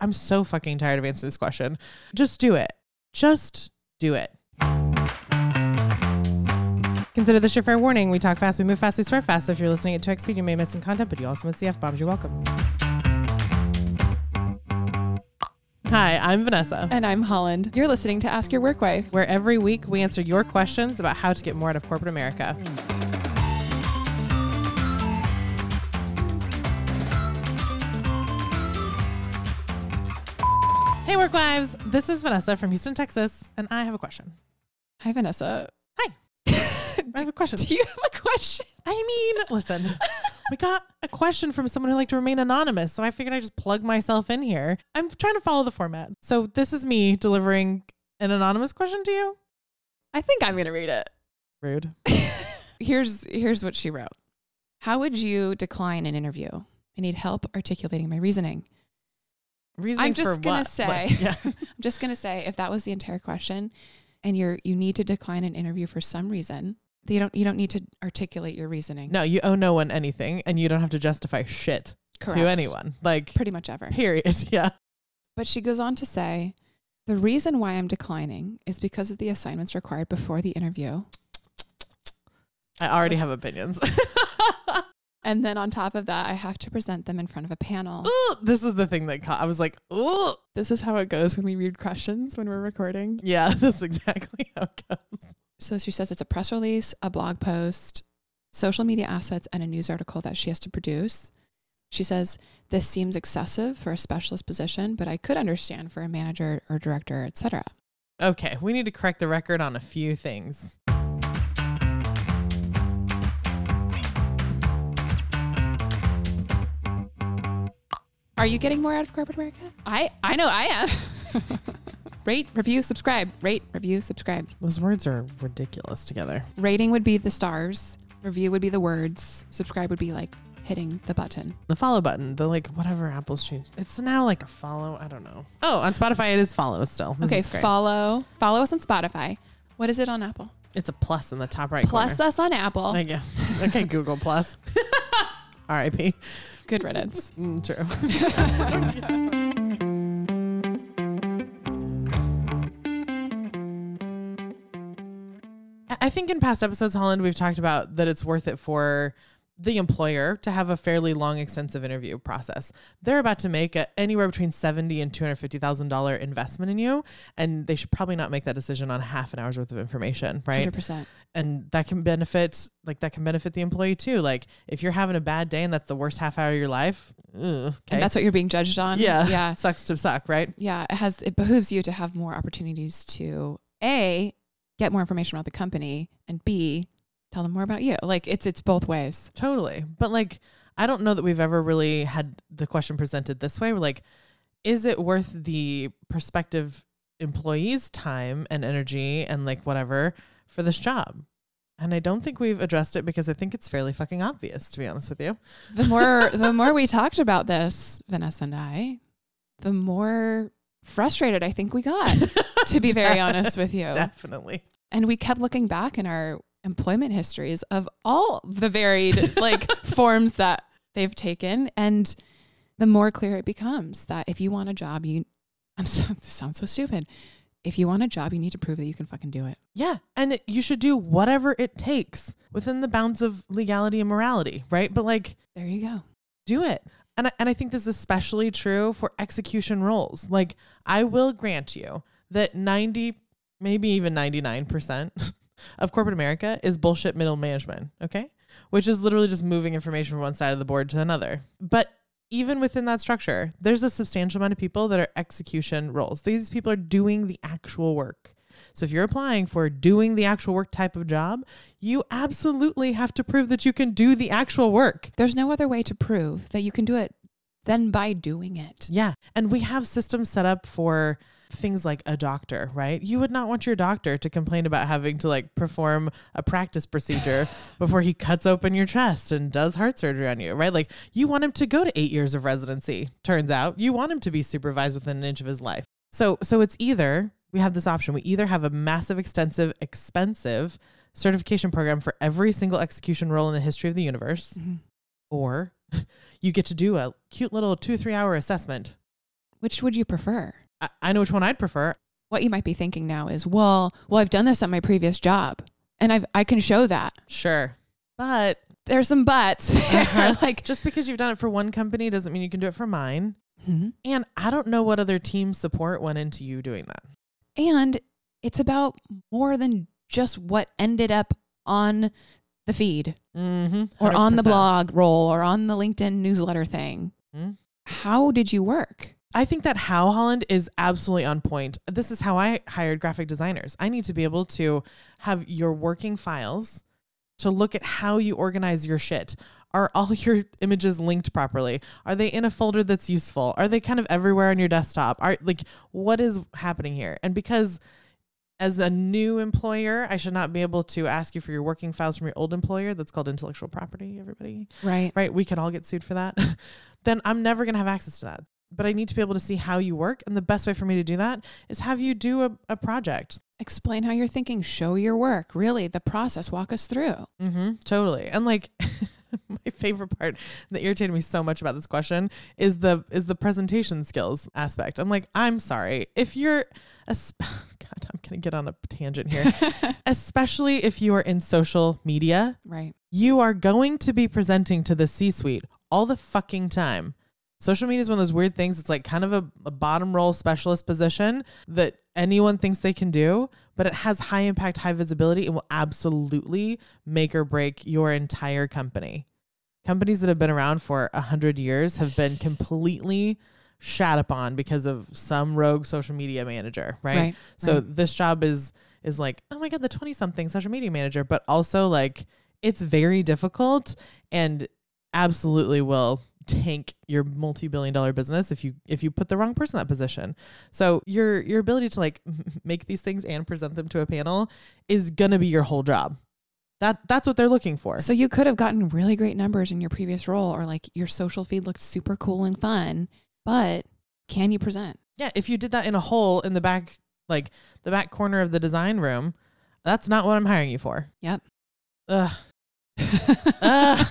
I'm so fucking tired of answering this question. Just do it. Just do it. Consider this your fair warning. We talk fast, we move fast, we swear fast. So if you're listening at 2x speed, you may miss some content, but you also miss the F bombs. You're welcome. Hi, I'm Vanessa, And I'm Holland. You're listening to Ask Your Work Wife. where every week we answer your questions about how to get more out of corporate America. Hey, work wives. This is Vanessa from Houston, Texas, and I have a question. Hi, Vanessa. Hi. I have a question. Do you have a question? I mean, listen, we got a question from someone who liked to remain anonymous, so I figured I'd just plug myself in here. I'm trying to follow the format. So this is me delivering an anonymous question to you. I think I'm going to read it. Rude. Here's here's what she wrote. How would you decline an interview? I need help articulating my reasoning. Reasoning I'm just gonna what? say. What? Yeah. I'm just going to say if that was the entire question and you're you need to decline an interview for some reason, you don't you don't need to articulate your reasoning. No, you owe no one anything, and you don't have to justify shit Correct. to anyone. Like, Pretty much ever. period. Yeah. But she goes on to say, the reason why I'm declining is because of the assignments required before the interview. I already What's- have opinions. And then on top of that, I have to present them in front of a panel. Ooh, this is the thing that caught. I was like, ooh, This is how it goes when we read questions when we're recording. yeah, this is exactly how it goes. So she says it's a press release, a blog post, social media assets, and a news article that she has to produce. She says this seems excessive for a specialist position, but I could understand for a manager or director, etc. Okay, we need to correct the record on a few things. Are you getting more out of corporate America? I I know I am. Rate, review, subscribe. Rate, review, subscribe. Those words are ridiculous together. Rating would be the stars. Review would be the words. Subscribe would be like hitting the button. The follow button, the like whatever Apple's changed. It's now like a follow. I don't know. Oh, on Spotify it is follow still. This okay, follow. Follow us on Spotify. What is it on Apple? It's a plus in the top right Plus corner. us on Apple. Like, yeah. Okay, Google Plus. R.I.P. Good riddance. Mm, true. I- I think in past episodes, Holland, we've talked about that it's worth it for the employer to have a fairly long, extensive interview process. They're about to make a, anywhere between seventy and two hundred fifty thousand dollar investment in you, and they should probably not make that decision on half an hour's worth of information, right? 100%. and that can benefit like that can benefit the employee too like if you're having a bad day and that's the worst half hour of your life ugh, okay And that's what you're being judged on. yeah Yeah. sucks to suck right Yeah. It has it behooves you to have more opportunities to A, get more information about the company and B, tell them more about you. Like it's it's both ways. totally but like i don't know that we've ever really had the question presented this way We're like is it worth the prospective employee's time and energy and like whatever for this job and i don't think we've addressed it because i think it's fairly fucking obvious to be honest with you The more the more we talked about this, Vanessa and I, the more frustrated I think we got, to be very honest with you. definitely And we kept looking back in our employment histories of all the varied like forms that they've taken. And the more clear it becomes that if you want a job, you I'm so this sounds so stupid. If you want a job, you need to prove that you can fucking do it. Yeah. And you should do whatever it takes within the bounds of legality and morality, right? But like, There you go. do it. And I, and I think this is especially true for execution roles. Like, I will grant you that 90, maybe even 99% of corporate America is bullshit middle management, okay? Which is literally just moving information from one side of the board to another. But even within that structure, there's a substantial amount of people that are execution roles. These people are doing the actual work. So if you're applying for doing the actual work type of job, you absolutely have to prove that you can do the actual work. There's no other way to prove that you can do it than by doing it. Yeah. And we have systems set up for things like a doctor, right? You would not want your doctor to complain about having to like perform a practice procedure before he cuts open your chest and does heart surgery on you, right? Like you want him to go to 8 years of residency. Turns out you want him to be supervised within an inch of his life. So so it's either we have this option. We either have a massive extensive expensive certification program for every single execution role in the history of the universe Mhm. or you get to do a cute little 2 3 hour assessment which would you prefer? I, I know which one I'd prefer. What you might be thinking now is, well, well, I've done this at my previous job, and I've I can show that. Sure. But There's some buts. Uh-huh. like, just because you've done it for one company doesn't mean you can do it for mine. Mhm. And I don't know what other team support went into you doing that. and it's about more than just what ended up on the feed Mm-hmm. or on the blog roll or on the LinkedIn newsletter thing. Mhm. How did you work? I think that How Holland is absolutely on point. This is how I hired graphic designers. I need to be able to have your working files to look at how you organize your shit. Are all your images linked properly? Are they in a folder that's useful? Are they kind of everywhere on your desktop? Are like what is happening here? And because as a new employer, I should not be able to ask you for your working files from your old employer. That's called intellectual property, everybody Right. right? We could all get sued for that. then I'm never going to have access to that. But I need to be able to see how you work. And the best way for me to do that is have you do a, a project. Explain how you're thinking. Show your work. Really, the process. Walk us through. Mm-hmm, totally. And like, my favorite part that irritated me so much about this question is the is the presentation skills aspect. I'm like, I'm sorry if you're a sp- God, I'm gonna get on a tangent here. Especially if you are in social media, right. you are going to be presenting to the C suite all the fucking time. Social media is one of those weird things. It's like kind of a, a bottom role specialist position that anyone thinks they can do, but it has high impact, high visibility, and will absolutely make or break your entire company. Companies that have been around for a hundred years have been completely shat upon because of some rogue social media manager, right? Right. So right. this job is is like, oh my god, the 20 something social media manager, but also like it's very difficult and absolutely will tank your multi-billion dollar business if you if you put the wrong person in that position. So your your ability to like make these things and present them to a panel is going to be your whole job. That that's what they're looking for. So you could have gotten really great numbers in your previous role, or like your social feed looked super cool and fun, but can you present? Yeah, if you did that in a hole in the back like the back corner of the design room, that's not what I'm hiring you for. Yep. Ugh. Ugh.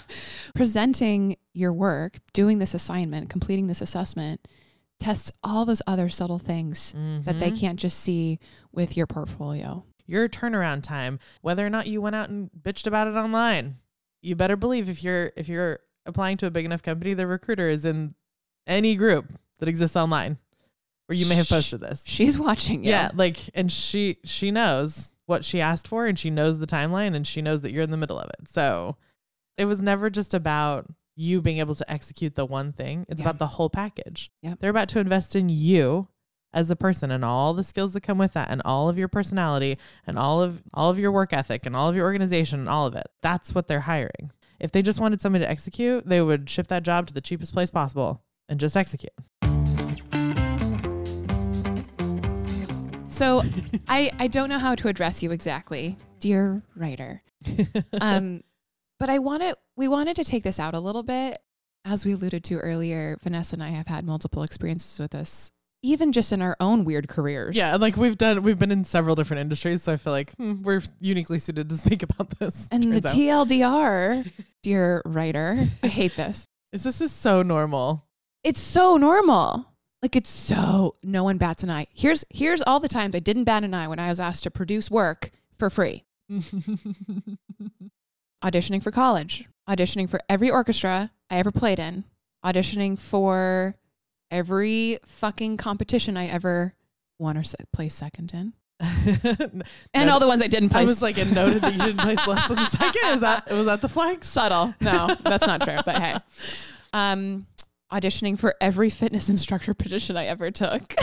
Presenting your work, doing this assignment, completing this assessment, tests all those other subtle things that they Mhm. can't just see with your portfolio. your turnaround time, whether or not you went out and bitched about it online. You better believe if you're if you're applying to a big enough company, the recruiter is in any group that exists online where you may have posted this. She's watching you. Yeah, like and she she knows what she asked for and she knows the timeline and she knows that you're in the middle of it. So it was never just about you being able to execute the one thing. It's Yeah. about the whole package. Yep. They're about to invest in you as a person and all the skills that come with that and all of your personality and all of all of your work ethic and all of your organization and all of it. That's what they're hiring. If they just wanted somebody to execute, they would ship that job to the cheapest place possible and just execute. So I I don't know how to address you exactly, dear writer. Um, but I want to we wanted to take this out a little bit. As we alluded to earlier, Vanessa and I have had multiple experiences with this, even just in our own weird careers. Yeah, and, like we've done, we've been in several different industries, so I feel like hmm, we're uniquely suited to speak about this. And the out. TLDR, dear writer, I hate this. is this is so normal. It's so normal. Like it's so no one bats an eye. Here's here's all the times I didn't bat an eye when I was asked to produce work for free. Auditioning for college, auditioning for every orchestra I ever played in, auditioning for every fucking competition I ever won or se- placed second in, and No, all the ones I didn't I place. was like, it noted that you didn't place less than second. Is that was that the flags? subtle. No, that's not true. But hey, um, auditioning for every fitness instructor position I ever took.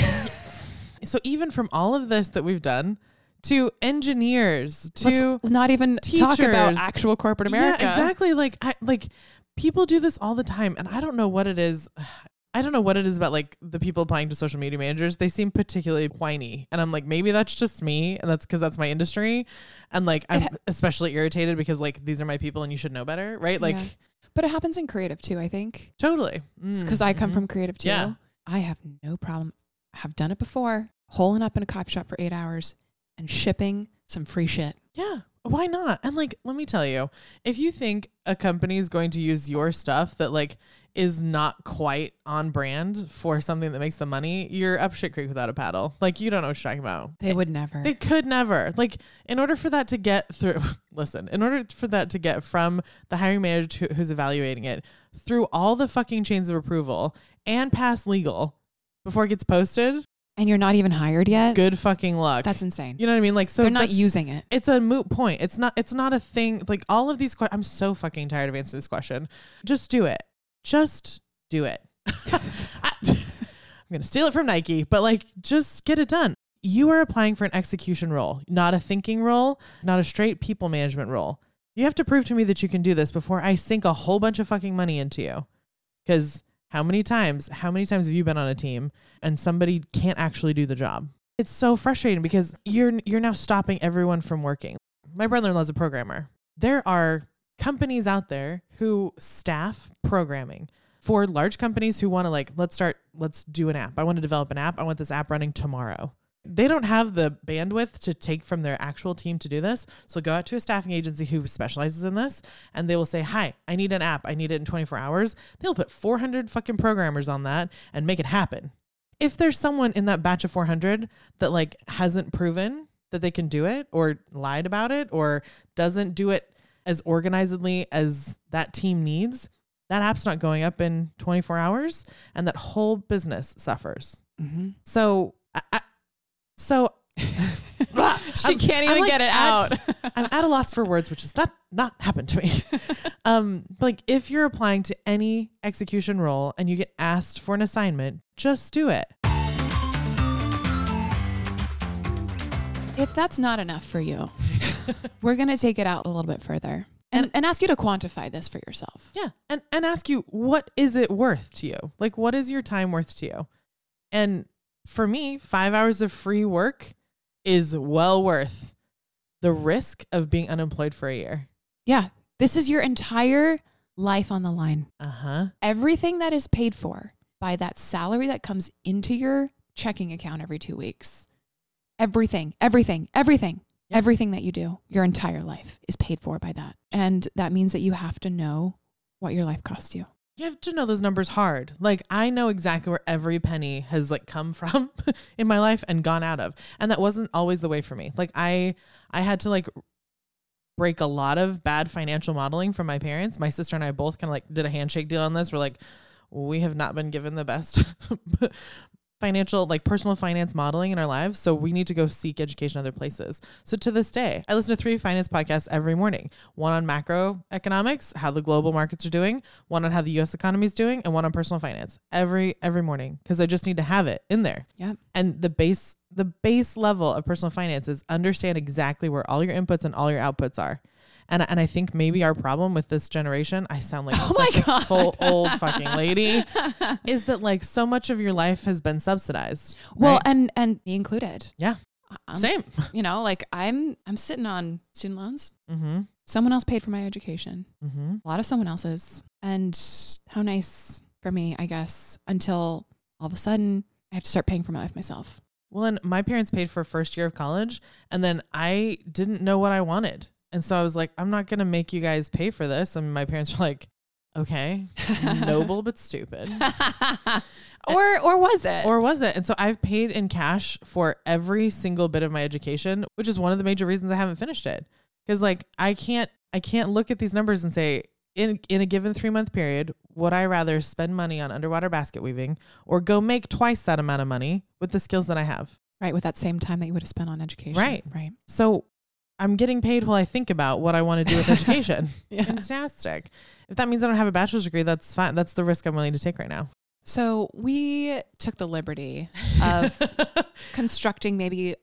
So even from all of this that we've done, to engineers, to Let's not even talk about actual corporate America. Yeah, exactly. Like I like people do this all the time, and I don't know what it is. I don't know what it is about like the people applying to social media managers. They seem particularly whiny, and I'm like, maybe that's just me, and that's because that's my industry, and like I'm ha- especially irritated because like these are my people, and you should know better, right? Like Yeah. But it happens in creative too, I think. totally, Because I come Mhm. from creative too. Yeah. I have no problem. have done it before, holing up in a coffee shop for eight hours and shipping some free shit. yeah. why not? And like, let me tell you, if you think a company is going to use your stuff that like is not quite on brand for something that makes the money, you're up shit creek without a paddle. Like you don't know what you're talking about. They would never. They could never. Like, in order for that to get through, listen, in order for that to get from the hiring manager who, who's evaluating it through all the fucking chains of approval and pass legal before it gets posted, and you're not even hired yet. good fucking luck. That's insane. you know what I mean? Like, so They're not using it. it's a moot point. It's not. It's not a thing. Like all of these. Que- I'm so fucking tired of answering this question. Just do it. Just do it. I, am gonna steal it from Nike, but like, just get it done. You are applying for an execution role, not a thinking role, not a straight people management role. You have to prove to me that you can do this before I sink a whole bunch of fucking money into you. Because how many times, how many times have you been on a team and somebody can't actually do the job? It's so frustrating because you're you're now stopping everyone from working. My brother-in-law's a programmer. There are companies out there who staff programming for large companies who want to like let's start let's do an app. I want to develop an app. I want this app running tomorrow. They don't have the bandwidth to take from their actual team to do this. So go out to a staffing agency who specializes in this and they will say, "Hi, I need an app. I need it in 24 hours." They'll put 400 fucking programmers on that and make it happen. If there's someone in that batch of 400 that like hasn't proven that they can do it or lied about it or doesn't do it as organizedly as that team needs, that app's not going up in 24 hours and that whole business suffers. Mm-hmm. So, I, I, so She I'm- can't even like, get it at- out. I'm at a loss for words, which has not not happened to me. um, like if you're applying to any execution role and you get asked for an assignment, just do it. if that's not enough for you, we're going to take it out a little bit further and, and ask you to quantify this for yourself. Yeah. And and ask you what is it worth to you? Like what is your time worth to you? And for me, 5 hours of free work is well worth the risk of being unemployed for a year. Yeah. This is your entire life on the line. Uh-huh. Everything that is paid for by that salary that comes into your checking account every two weeks. Everything, everything, everything, Yeah. everything that you do, your entire life is paid for by that. And that means that you have to know what your life costs you. You have to know those numbers hard. Like I know exactly where every penny has like come from in my life and gone out of. And that wasn't always the way for me. Like I I had to like break a lot of bad financial modeling from my parents. My sister and I both kind of like did a handshake deal on this. We're like we have not been given the best financial like personal finance modeling in our lives so we need to go seek education other places. So to this day i listen to three finance podcasts every morning. One on macroeconomics how the global markets are doing one on how the us economy is doing and one on personal finance every every morning because i just need to have it in there. Yep. and the base the base level of personal finance is understand exactly where all your inputs and all your outputs are and, and I think maybe our problem with this generation, I sound like Oh my God. full old fucking lady, is that like so much of your life has been subsidized. Well, right? and and me included. Yeah. Same. You know, like I'm I'm sitting on student loans. Mm-hmm. Someone else paid for my education. Mm-hmm. A lot of someone else's. And how nice for me, I guess, until all of a sudden I have to start paying for my life myself. Well, and my parents paid for first year of college, and then I didn't know what I wanted, and so I was like, I'm not gonna make you guys pay for this. And my parents were like, Okay, noble but stupid. or or was it? Or was it? And so I've paid in cash for every single bit of my education, which is one of the major reasons I haven't finished it. Because like I can't I can't look at these numbers and say in in a given three month period, would I rather spend money on underwater basket weaving or go make twice that amount of money with the skills that I have? right, with that same time that you would have spent on education. Right. Right. So I'm getting paid while I think about what I want to do with education. Yeah. Fantastic. If that means I don't have a bachelor's degree, that's fine. That's the risk I'm willing to take right now. So we took the liberty of constructing maybe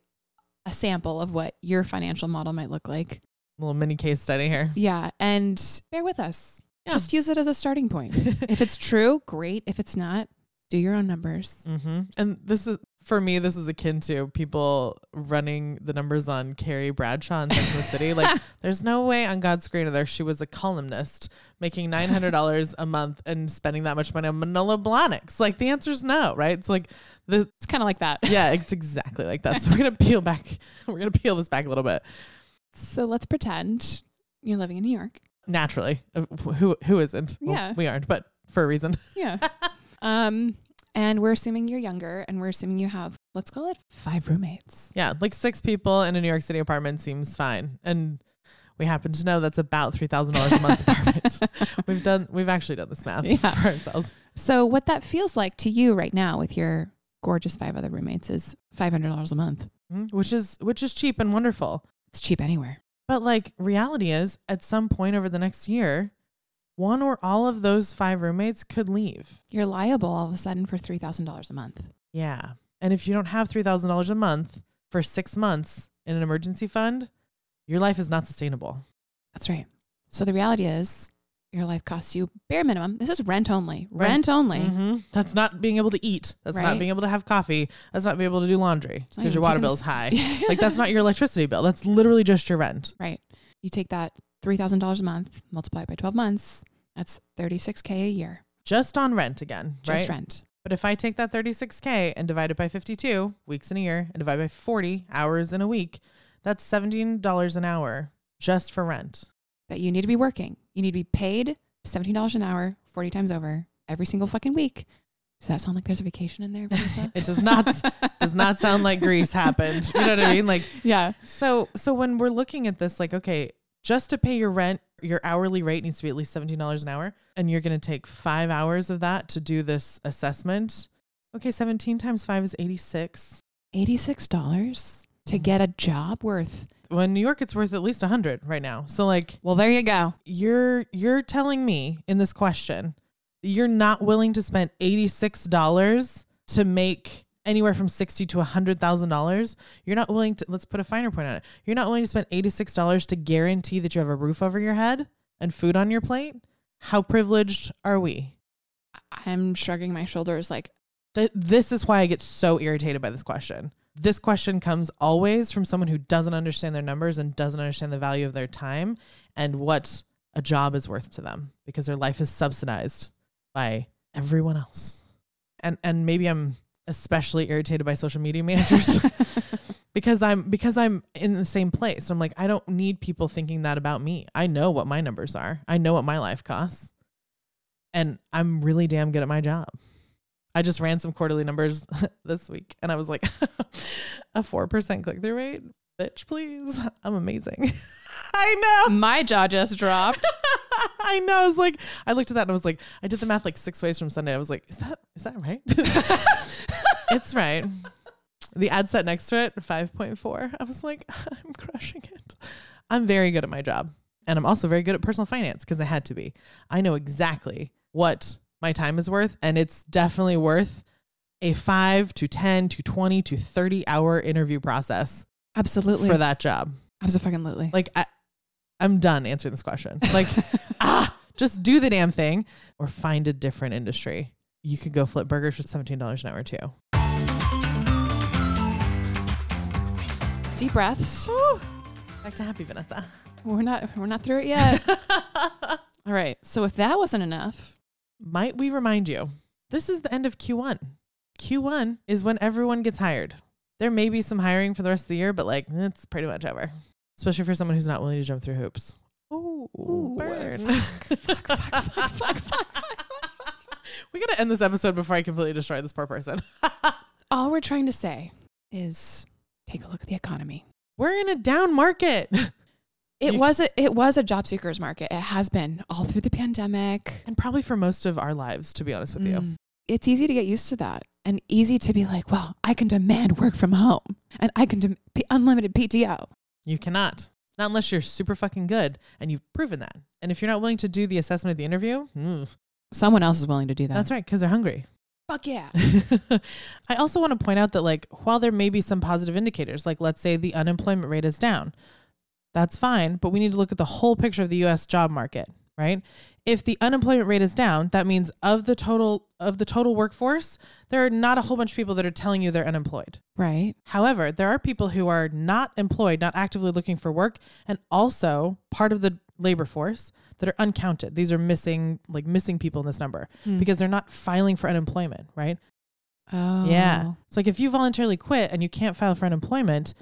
a sample of what your financial model might look like. A little mini case study here. Yeah. And bear with us. Yeah. Just use it as a starting point. if it's true, great. If it's not, do your own numbers. Mm-hmm. And this is for me. This is akin to people running the numbers on Carrie Bradshaw in Sex and the City. Like, there's no way on God's green there she was a columnist making nine hundred dollars a month and spending that much money on Manolo Blahniks. Like, the answer's no, right? It's like the It's kind of like that. yeah, it's exactly like that. So we're gonna peel back. We're gonna peel this back a little bit. So let's pretend you're living in New York. Naturally. Uh, Who who isn't? Well, Yeah. we aren't, but for a reason. Yeah. um, and we're assuming you're younger, and we're assuming you have let's call it five roommates. Yeah, like six people in a New York City apartment seems fine. And we happen to know that's about three thousand dollars a month apartment. We've done we've actually done this math Yeah. for ourselves. So what that feels like to you right now with your gorgeous five other roommates is five hundred dollars a month. Mhm. Which is which is cheap and wonderful. It's cheap anywhere. But like reality is at some point over the next year, one or all of those five roommates could leave. You're liable all of a sudden for three thousand dollars a month. Yeah. And if you don't have $3,000 a month for six months in an emergency fund, your life is not sustainable. That's right. So the reality is your life costs you bare minimum. This is rent only. Rent. Rent, only. Mhm. That's not being able to eat. That's not being able to have coffee. That's not being able to do laundry because your water bill's high. like that's not your electricity bill. That's literally just your rent. Right. You take that three thousand dollars a month, multiply it by twelve months. That's thirty six k a year. Just on rent again, Just right? rent. But if I take that 36K and divide it by 52 weeks in a year and divide by 40 hours in a week, that's $17 an hour just for rent. That you need to be working. You need to be paid seventeen dollars an hour, forty times over, every single fucking week. Does that sound like there's a vacation in there? It does not does not sound like Greece happened. You know what I mean? Like yeah. so so when we're looking at this like okay, just to pay your rent, your hourly rate needs to be at least $17 an hour and you're going to take 5 hours of that to do this assessment. Okay, 17 times 5 is 86. Eighty six dollars to Mhm. get a job worth. Well, in New York it's worth at least 100 right now. So like Well, there you go. you're you're telling me in this question you're not willing to spend $86 to make anywhere from 60 to $100,000. You're not willing to let's put a finer point on it. You're not willing to spend $86 to guarantee that you have a roof over your head and food on your plate? How privileged are we? I'm shrugging my shoulders like Th- this is why I get so irritated by this question. This question comes always from someone who doesn't understand their numbers and doesn't understand the value of their time and what a job is worth to them because their life is subsidized by everyone else. And and maybe I'm especially irritated by social media managers because I'm because I'm in the same place. I'm like I don't need people thinking that about me. I know what my numbers are. I know what my life costs. And I'm really damn good at my job. I just ran some quarterly numbers this week and I was like, a 4% click through rate? Bitch, please. I'm amazing. I know. my jaw just dropped. I know. I was like, I looked at that and I was like, I did the math like six ways from Sunday. I was like, is that is that right? it's right. The ad set next to it, 5.4. I was like, I'm crushing it. I'm very good at my job. And I'm also very good at personal finance because I had to be. I know exactly what my time is worth. And it's definitely worth a five to 10 to 20 to 30 hour interview process Absolutely. for that job. Absolutely. Like, I, I'm done answering this question. Like, ah, just do the damn thing or find a different industry. You could go flip burgers for $17 an hour too. Deep breaths. Whew. Back to happy Vanessa. We're not we're not through it yet. All right. So if that wasn't enough, Might we remind you, this is the end of Q1. Q1 is when everyone gets hired. There may be some hiring for the rest of the year, but like it's pretty much over, especially for someone who's not willing to jump through hoops. Ooh, burn. fuck, fuck, fuck, fuck, fuck. we got to end this episode before I completely destroy this poor person. all we're trying to say is take a look at the economy. We're in a down market. It You- was a it was a job seekers market. It has been all through the pandemic. and probably for most of our lives, to be honest with you. Mm. It's easy to get used to that and easy to be like, well, I can demand work from home and I can p- unlimited PTO. You cannot. Not unless you're super fucking good and you've proven that. And if you're not willing to do the assessment of the interview, mm, Someone else is willing to do that. that's right, because they're hungry. Fuck yeah. I also want to point out that, like, while there may be some positive indicators, like let's say the unemployment rate is down, that's fine, but we need to look at the whole picture of the US job market, right? If the unemployment rate is down, that means of the total of the total workforce, there are not a whole bunch of people that are telling you they're unemployed. Right. However, there are people who are not employed, not actively looking for work, and also part of the labor force that are uncounted. These are missing, like missing people in this number Hmm. because they're not filing for unemployment, right? oh. Yeah. It's like if you voluntarily quit and you can't file for unemployment,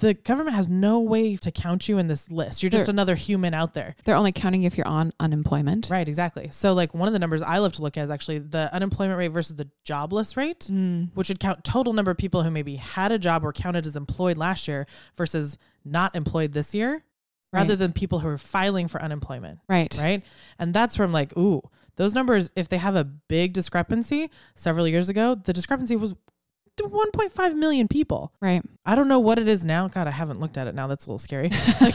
the government has no way to count you in this list. You're just They're- another human out there. They're only counting you if you're on unemployment. Right, exactly. So like one of the numbers I love to look at is actually the unemployment rate versus the jobless rate, Mm. which would count total number of people who maybe had a job or counted as employed last year versus not employed this year, rather than people who are filing for unemployment. Right. Right. And that's where I'm like, ooh, those numbers, if they have a big discrepancy several years ago, the discrepancy was 1.5 million people. Right. I don't know what it is now. God, I haven't looked at it now. That's a little scary. Like,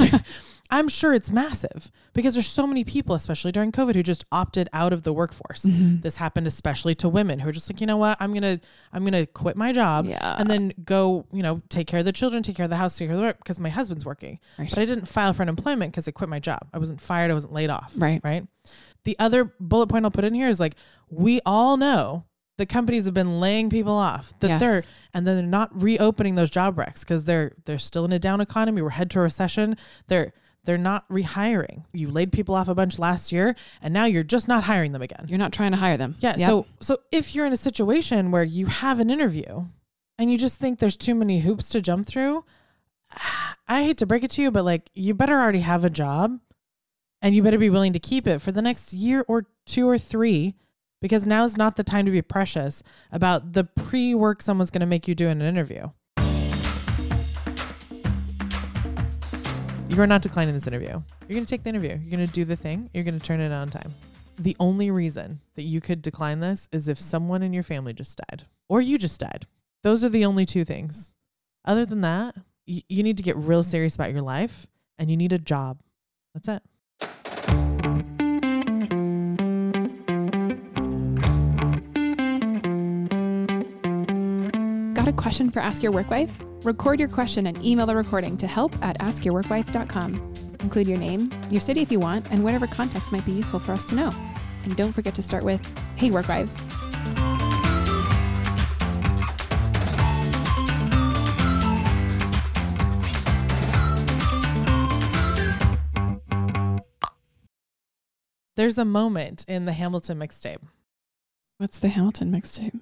I'm sure it's massive because there's so many people, especially during COVID, who just opted out of the workforce. Mhm. This happened especially to women who are just like, you know what, I'm gonna I'm gonna quit my job Yeah. and then go, you know, take care of the children, take care of the house, take care of the work because my husband's working. Right. But I didn't file for unemployment because I quit my job. I wasn't fired. I wasn't laid off. Right. Right. The other bullet point I'll put in here is like we all know the companies have been laying people off that Yes. they're and then they're not reopening those job recs because they're they're still in a down economy. We're head to a recession. They're they're not rehiring. You laid people off a bunch last year and now you're just not hiring them again. You're not trying to hire them. Yeah. Yep. So so if you're in a situation where you have an interview and you just think there's too many hoops to jump through, I hate to break it to you, but like you better already have a job and you better be willing to keep it for the next year or two or three because now is not the time to be precious about the pre-work someone's going to make you do in an interview. You are not declining this interview. You're going to take the interview. You're going to do the thing. You're going to turn it on time. The only reason that you could decline this is if someone in your family just died or you just died. Those are the only two things. Other than that, you need to get real serious about your life and you need a job. That's it. Got a question for Ask Your Work Wife? Record your question and email the recording to help at askyourworkwife.com. Include your name, your city if you want, and whatever context might be useful for us to know. And don't forget to start with, Hey, Work Wives. There's a moment in the Hamilton mixtape. What's the Hamilton mixtape?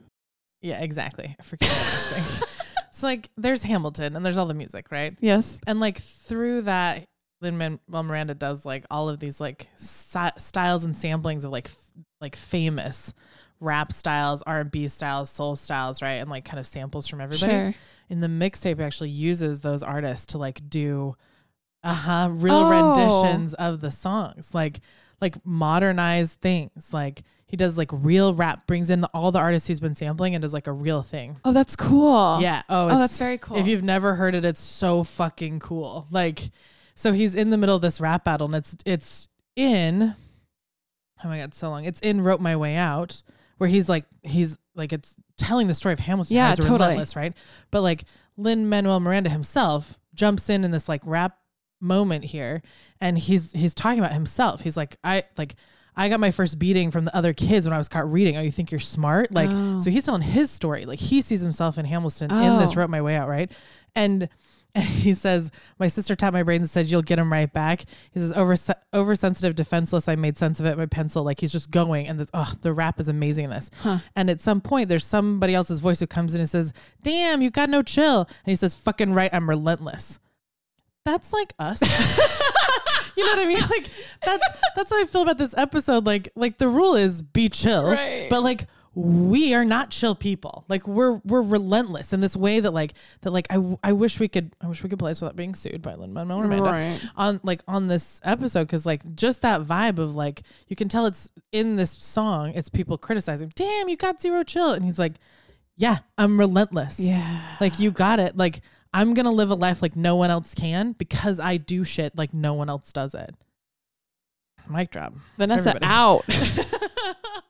Yeah, exactly. I forget this thing. So like there's Hamilton and there's all the music, right? Yes. And like through that Lin Manuel Miranda does like all of these like si- styles and samplings of like f- like famous rap styles, R&B styles, soul styles, right? And like kind of samples from everybody. Sure. In the mixtape actually uses those artists to like do uh-huh real Oh. renditions of the songs. Like like modernized things. Like he does like real rap, brings in all the artists he's been sampling and does like a real thing. Oh, that's cool. Yeah. Oh, Oh, that's very cool. If you've never heard it, it's so fucking cool. Like, so he's in the middle of this rap battle, and it's it's in. Oh my god, so long. It's in "Wrote My Way Out," where he's like he's like it's telling the story of Hamilton. Yeah, totally. relentless, right? But like Lin Manuel Miranda himself jumps in in this like rap moment here, and he's he's talking about himself. He's like, I like. I got my first beating from the other kids when I was caught reading. Oh, you think you're smart? Like, Oh. so he's telling his story. Like, he sees himself in Hamilton in this Oh. wrote my way out, right? And, and he says, My sister tapped my brains and said, You'll get him right back. He says, Over oversensitive, defenseless. I made sense of it. My pencil, like he's just going. And the, oh, the rap is amazing in this. Huh. And at some point, there's somebody else's voice who comes in and says, Damn, you got no chill. And he says, Fucking right, I'm relentless. That's like us. you know what I mean? Like that's that's how I feel about this episode. Like like the rule is be chill. Right. But like we are not chill people. Like we're we're relentless in this way that like that like I, I wish we could I wish we could play this without being sued by Lin Manuel Miranda Right. on like on this episode because like just that vibe of like you can tell it's in this song it's people criticizing damn you got zero chill and he's like yeah I'm relentless Yeah. like you got it like I'm gonna live a life like no one else can because I do shit like no one else does it mic drop Vanessa Everybody. out.